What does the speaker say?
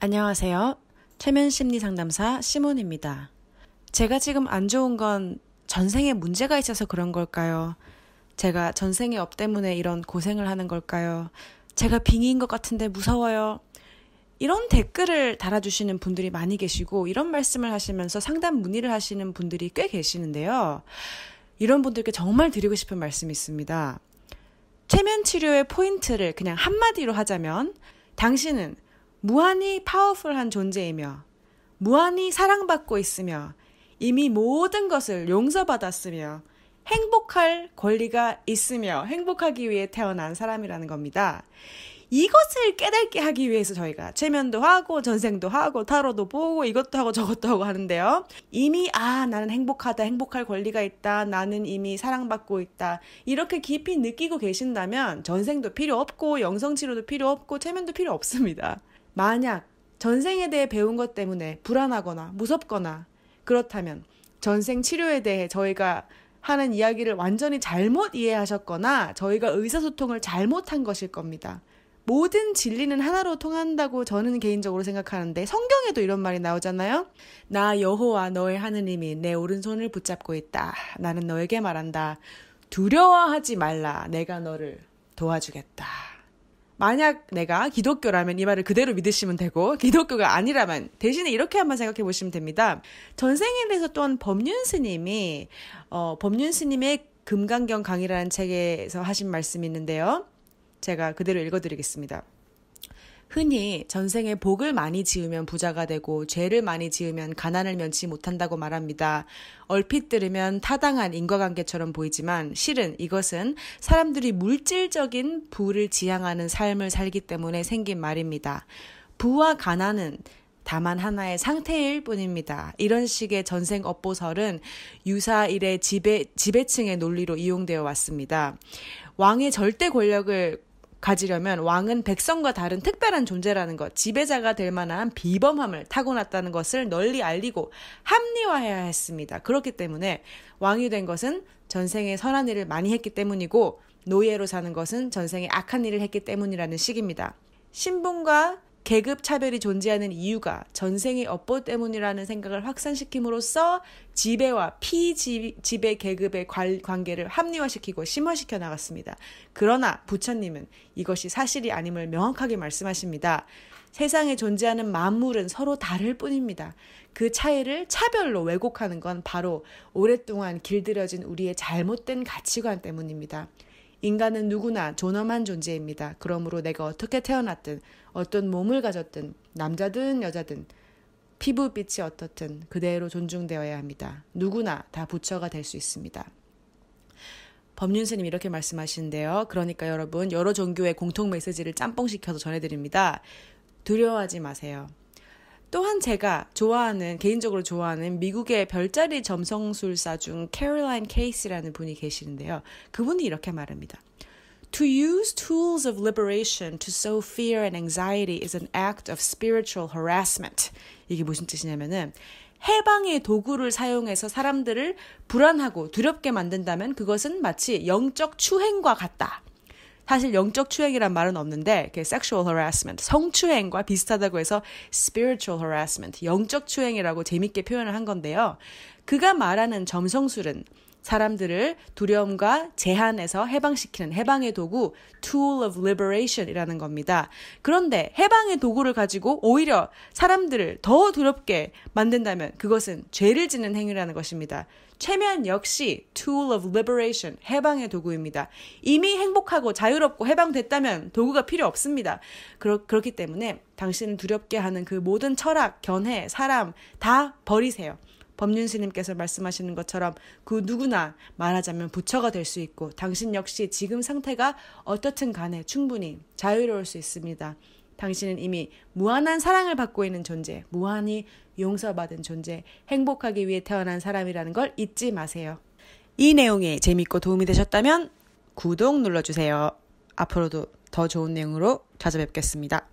안녕하세요. 최면 심리 상담사 시몬입니다. 제가 지금 안 좋은 건 전생에 문제가 있어서 그런 걸까요? 제가 전생의 업 때문에 이런 고생을 하는 걸까요? 제가 빙의인 것 같은데 무서워요. 이런 댓글을 달아주시는 분들이 많이 계시고, 이런 말씀을 하시면서 상담 문의를 하시는 분들이 꽤 계시는데요. 이런 분들께 정말 드리고 싶은 말씀이 있습니다. 최면 치료의 포인트를 그냥 한마디로 하자면, 당신은 무한히 파워풀한 존재이며 무한히 사랑받고 있으며 이미 모든 것을 용서받았으며 행복할 권리가 있으며 행복하기 위해 태어난 사람이라는 겁니다. 이것을 깨닫게 하기 위해서 저희가 최면도 하고 전생도 하고 타로도 보고 이것도 하고 저것도 하고 하는데요. 이미 아 나는 행복하다 행복할 권리가 있다 나는 이미 사랑받고 있다 이렇게 깊이 느끼고 계신다면 전생도 필요 없고 영성치료도 필요 없고 최면도 필요 없습니다. 만약 전생에 대해 배운 것 때문에 불안하거나 무섭거나 그렇다면 전생 치료에 대해 저희가 하는 이야기를 완전히 잘못 이해하셨거나 저희가 의사소통을 잘못한 것일 겁니다. 모든 진리는 하나로 통한다고 저는 개인적으로 생각하는데 성경에도 이런 말이 나오잖아요. 나 여호와 너의 하느님이 내 오른손을 붙잡고 있다. 나는 너에게 말한다. 두려워하지 말라. 내가 너를 도와주겠다. 만약 내가 기독교라면 이 말을 그대로 믿으시면 되고 기독교가 아니라면 대신에 이렇게 한번 생각해 보시면 됩니다. 전생에 대해서 또한 법륜 스님이 어, 법륜 스님의 금강경 강의라는 책에서 하신 말씀이 있는데요. 제가 그대로 읽어드리겠습니다. 흔히 전생에 복을 많이 지으면 부자가 되고 죄를 많이 지으면 가난을 면치 못한다고 말합니다. 얼핏 들으면 타당한 인과관계처럼 보이지만 실은 이것은 사람들이 물질적인 부를 지향하는 삶을 살기 때문에 생긴 말입니다. 부와 가난은 다만 하나의 상태일 뿐입니다. 이런 식의 전생 업보설은 유사 일의 지배, 지배층의 논리로 이용되어 왔습니다. 왕의 절대 권력을 가지려면 왕은 백성과 다른 특별한 존재라는 것, 지배자가 될 만한 비범함을 타고났다는 것을 널리 알리고 합리화해야 했습니다. 그렇기 때문에 왕이 된 것은 전생에 선한 일을 많이 했기 때문이고 노예로 사는 것은 전생에 악한 일을 했기 때문이라는 식입니다. 신분과 계급 차별이 존재하는 이유가 전생의 업보 때문이라는 생각을 확산시킴으로써 지배와 피지배 계급의 관계를 합리화시키고 심화시켜 나갔습니다. 그러나 부처님은 이것이 사실이 아님을 명확하게 말씀하십니다. 세상에 존재하는 만물은 서로 다를 뿐입니다. 그 차이를 차별로 왜곡하는 건 바로 오랫동안 길들여진 우리의 잘못된 가치관 때문입니다. 인간은 누구나 존엄한 존재입니다. 그러므로 내가 어떻게 태어났든 어떤 몸을 가졌든 남자든 여자든 피부빛이 어떻든 그대로 존중되어야 합니다. 누구나 다 부처가 될 수 있습니다. 법륜스님 이렇게 말씀하시는데요. 그러니까 여러분 여러 종교의 공통 메시지를 짬뽕시켜서 전해드립니다. 두려워하지 마세요. 또한 제가 좋아하는 개인적으로 좋아하는 미국의 별자리 점성술사 중 캐롤라인 케이스라는 분이 계시는데요. 그분이 이렇게 말합니다. To use tools of liberation to sow fear and anxiety is an act of spiritual harassment. 이게 무슨 뜻이냐면은 해방의 도구를 사용해서 사람들을 불안하고 두렵게 만든다면 그것은 마치 영적 추행과 같다. 사실 영적 추행이란 말은 없는데 sexual harassment, 성추행과 비슷하다고 해서 spiritual harassment, 영적 추행이라고 재밌게 표현을 한 건데요. 그가 말하는 점성술은 사람들을 두려움과 제한에서 해방시키는 해방의 도구 tool of liberation이라는 겁니다. 그런데 해방의 도구를 가지고 오히려 사람들을 더 두렵게 만든다면 그것은 죄를 짓는 행위라는 것입니다. 최면 역시 tool of liberation, 해방의 도구입니다. 이미 행복하고 자유롭고 해방됐다면 도구가 필요 없습니다. 그렇, 그렇기 때문에 당신을 두렵게 하는 그 모든 철학, 견해, 사람 다 버리세요. 법륜 스님께서 말씀하시는 것처럼 그 누구나 말하자면 부처가 될 수 있고 당신 역시 지금 상태가 어떻든 간에 충분히 자유로울 수 있습니다. 당신은 이미 무한한 사랑을 받고 있는 존재, 무한히 용서받은 존재, 행복하기 위해 태어난 사람이라는 걸 잊지 마세요. 이 내용이 재밌고 도움이 되셨다면 구독 눌러주세요. 앞으로도 더 좋은 내용으로 찾아뵙겠습니다.